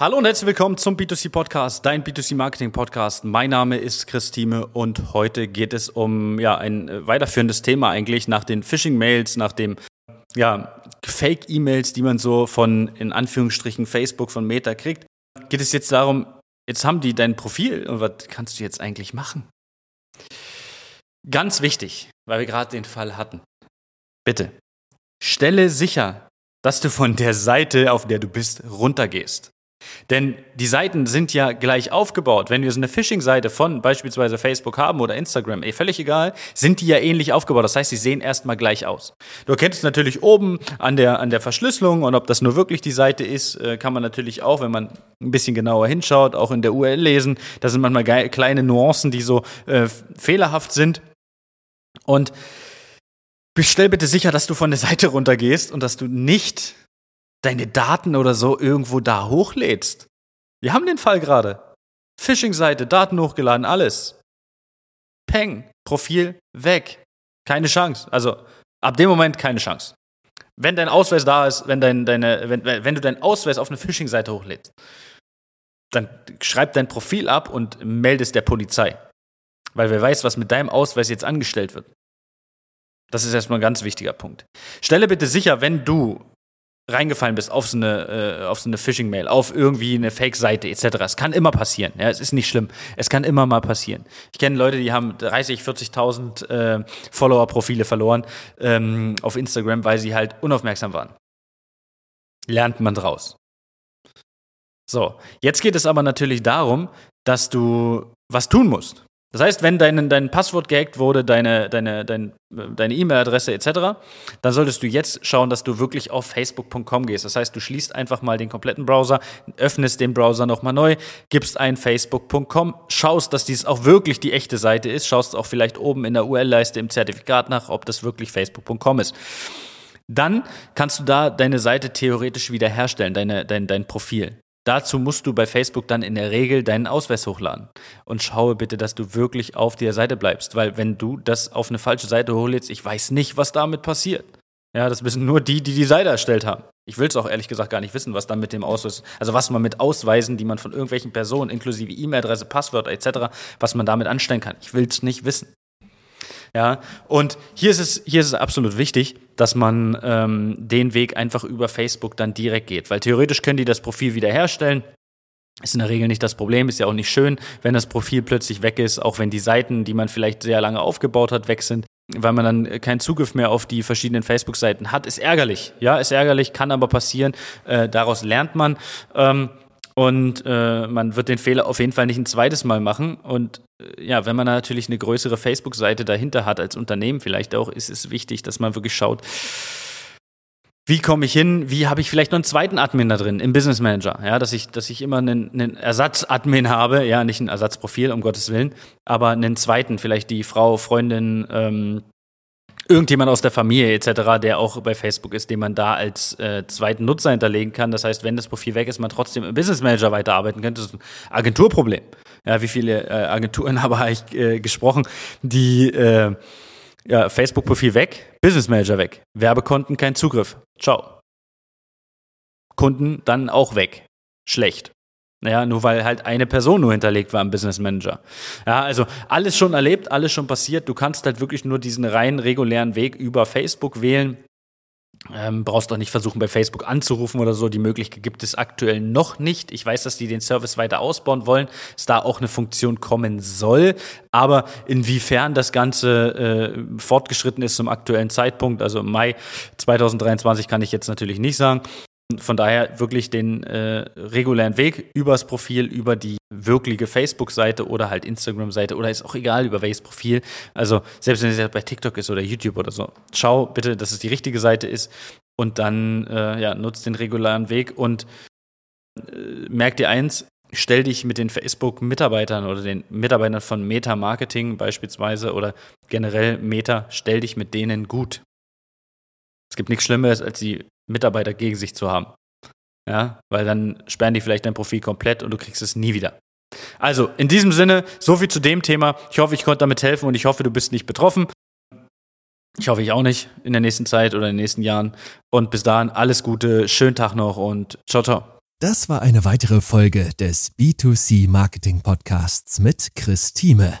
Hallo und herzlich willkommen zum B2C Podcast, dein B2C Marketing Podcast. Mein Name ist Christine und heute geht es um ja ein äh, weiterführendes Thema eigentlich nach den Phishing Mails, nach dem ja Fake E-Mails, die man so von in Anführungsstrichen Facebook von Meta kriegt. Geht es jetzt darum, jetzt haben die dein Profil und was kannst du jetzt eigentlich machen? Ganz wichtig, weil wir gerade den Fall hatten. Bitte stelle sicher, dass du von der Seite, auf der du bist, runtergehst. Denn die Seiten sind ja gleich aufgebaut. Wenn wir so eine Phishing-Seite von beispielsweise Facebook haben oder Instagram, eh völlig egal, sind die ja ähnlich aufgebaut. Das heißt, sie sehen erstmal gleich aus. Du erkennst natürlich oben an der, an der Verschlüsselung und ob das nur wirklich die Seite ist, äh, kann man natürlich auch, wenn man ein bisschen genauer hinschaut, auch in der URL lesen. Da sind manchmal kleine Nuancen, die so äh, fehlerhaft sind. Und stell bitte sicher, dass du von der Seite runtergehst und dass du nicht deine Daten oder so irgendwo da hochlädst. Wir haben den Fall gerade. Phishing-Seite, Daten hochgeladen, alles. Peng, Profil weg. Keine Chance. Also ab dem Moment keine Chance. Wenn dein Ausweis da ist, wenn, dein, deine, wenn, wenn du deinen Ausweis auf eine Phishing-Seite hochlädst, dann schreib dein Profil ab und meldest der Polizei. Weil wer weiß, was mit deinem Ausweis jetzt angestellt wird. Das ist erstmal ein ganz wichtiger Punkt. Stelle bitte sicher, wenn du reingefallen bist auf so eine, äh, auf so eine Phishing-Mail, auf irgendwie eine Fake-Seite etc. Es kann immer passieren. Ja, es ist nicht schlimm. Es kann immer mal passieren. Ich kenne Leute, die haben 30, 40.000 äh, Follower-Profile verloren ähm, auf Instagram, weil sie halt unaufmerksam waren. Lernt man draus. So, jetzt geht es aber natürlich darum, dass du was tun musst. Das heißt, wenn dein, dein Passwort gehackt wurde, deine deine dein, deine E-Mail-Adresse etc., dann solltest du jetzt schauen, dass du wirklich auf facebook.com gehst. Das heißt, du schließt einfach mal den kompletten Browser, öffnest den Browser nochmal neu, gibst ein facebook.com, schaust, dass dies auch wirklich die echte Seite ist, schaust auch vielleicht oben in der URL-Leiste im Zertifikat nach, ob das wirklich facebook.com ist. Dann kannst du da deine Seite theoretisch wiederherstellen, deine, dein, dein Profil. Dazu musst du bei Facebook dann in der Regel deinen Ausweis hochladen. Und schaue bitte, dass du wirklich auf der Seite bleibst, weil wenn du das auf eine falsche Seite hochlädst, ich weiß nicht, was damit passiert. Ja, das wissen nur die, die die Seite erstellt haben. Ich will es auch ehrlich gesagt gar nicht wissen, was dann mit dem Ausweis, also was man mit Ausweisen, die man von irgendwelchen Personen, inklusive E-Mail-Adresse, Passwörter etc., was man damit anstellen kann. Ich will es nicht wissen. Ja, und hier ist es, hier ist es absolut wichtig, dass man ähm, den Weg einfach über Facebook dann direkt geht, weil theoretisch können die das Profil wiederherstellen. Ist in der Regel nicht das Problem, ist ja auch nicht schön, wenn das Profil plötzlich weg ist, auch wenn die Seiten, die man vielleicht sehr lange aufgebaut hat, weg sind, weil man dann keinen Zugriff mehr auf die verschiedenen Facebook-Seiten hat, ist ärgerlich. Ja, ist ärgerlich, kann aber passieren. Äh, daraus lernt man. Ähm, und äh, man wird den Fehler auf jeden Fall nicht ein zweites Mal machen. Und äh, ja, wenn man natürlich eine größere Facebook-Seite dahinter hat als Unternehmen vielleicht auch, ist es wichtig, dass man wirklich schaut, wie komme ich hin? Wie habe ich vielleicht noch einen zweiten Admin da drin im Business Manager? Ja, dass ich, dass ich immer einen, einen Ersatz-Admin habe, ja, nicht ein Ersatzprofil, um Gottes Willen, aber einen zweiten, vielleicht die Frau, Freundin, ähm, irgendjemand aus der Familie etc., der auch bei Facebook ist, den man da als äh, zweiten Nutzer hinterlegen kann. Das heißt, wenn das Profil weg ist, man trotzdem im Business Manager weiterarbeiten könnte. Das ist ein Agenturproblem. Ja, wie viele äh, Agenturen habe ich äh, gesprochen, die äh, ja, Facebook-Profil weg, Business Manager weg, Werbekonten kein Zugriff. Ciao. Kunden dann auch weg. Schlecht. Naja, nur weil halt eine Person nur hinterlegt war im Business Manager. Ja, also alles schon erlebt, alles schon passiert. Du kannst halt wirklich nur diesen rein regulären Weg über Facebook wählen. Ähm, brauchst doch nicht versuchen, bei Facebook anzurufen oder so. Die Möglichkeit gibt es aktuell noch nicht. Ich weiß, dass die den Service weiter ausbauen wollen, dass da auch eine Funktion kommen soll. Aber inwiefern das Ganze äh, fortgeschritten ist zum aktuellen Zeitpunkt, also im Mai 2023, kann ich jetzt natürlich nicht sagen. Von daher wirklich den äh, regulären Weg übers Profil, über die wirkliche Facebook-Seite oder halt Instagram-Seite oder ist auch egal, über welches Profil. Also selbst wenn es ja bei TikTok ist oder YouTube oder so. Schau bitte, dass es die richtige Seite ist und dann äh, ja, nutzt den regulären Weg und äh, merk dir eins, stell dich mit den Facebook-Mitarbeitern oder den Mitarbeitern von Meta Marketing beispielsweise oder generell Meta, stell dich mit denen gut. Es gibt nichts Schlimmeres, als die Mitarbeiter gegen sich zu haben. Ja, weil dann sperren die vielleicht dein Profil komplett und du kriegst es nie wieder. Also, in diesem Sinne, so viel zu dem Thema. Ich hoffe, ich konnte damit helfen und ich hoffe, du bist nicht betroffen. Ich hoffe, ich auch nicht in der nächsten Zeit oder in den nächsten Jahren. Und bis dahin alles Gute, schönen Tag noch und ciao, ciao. Das war eine weitere Folge des B2C Marketing Podcasts mit Chris Thieme.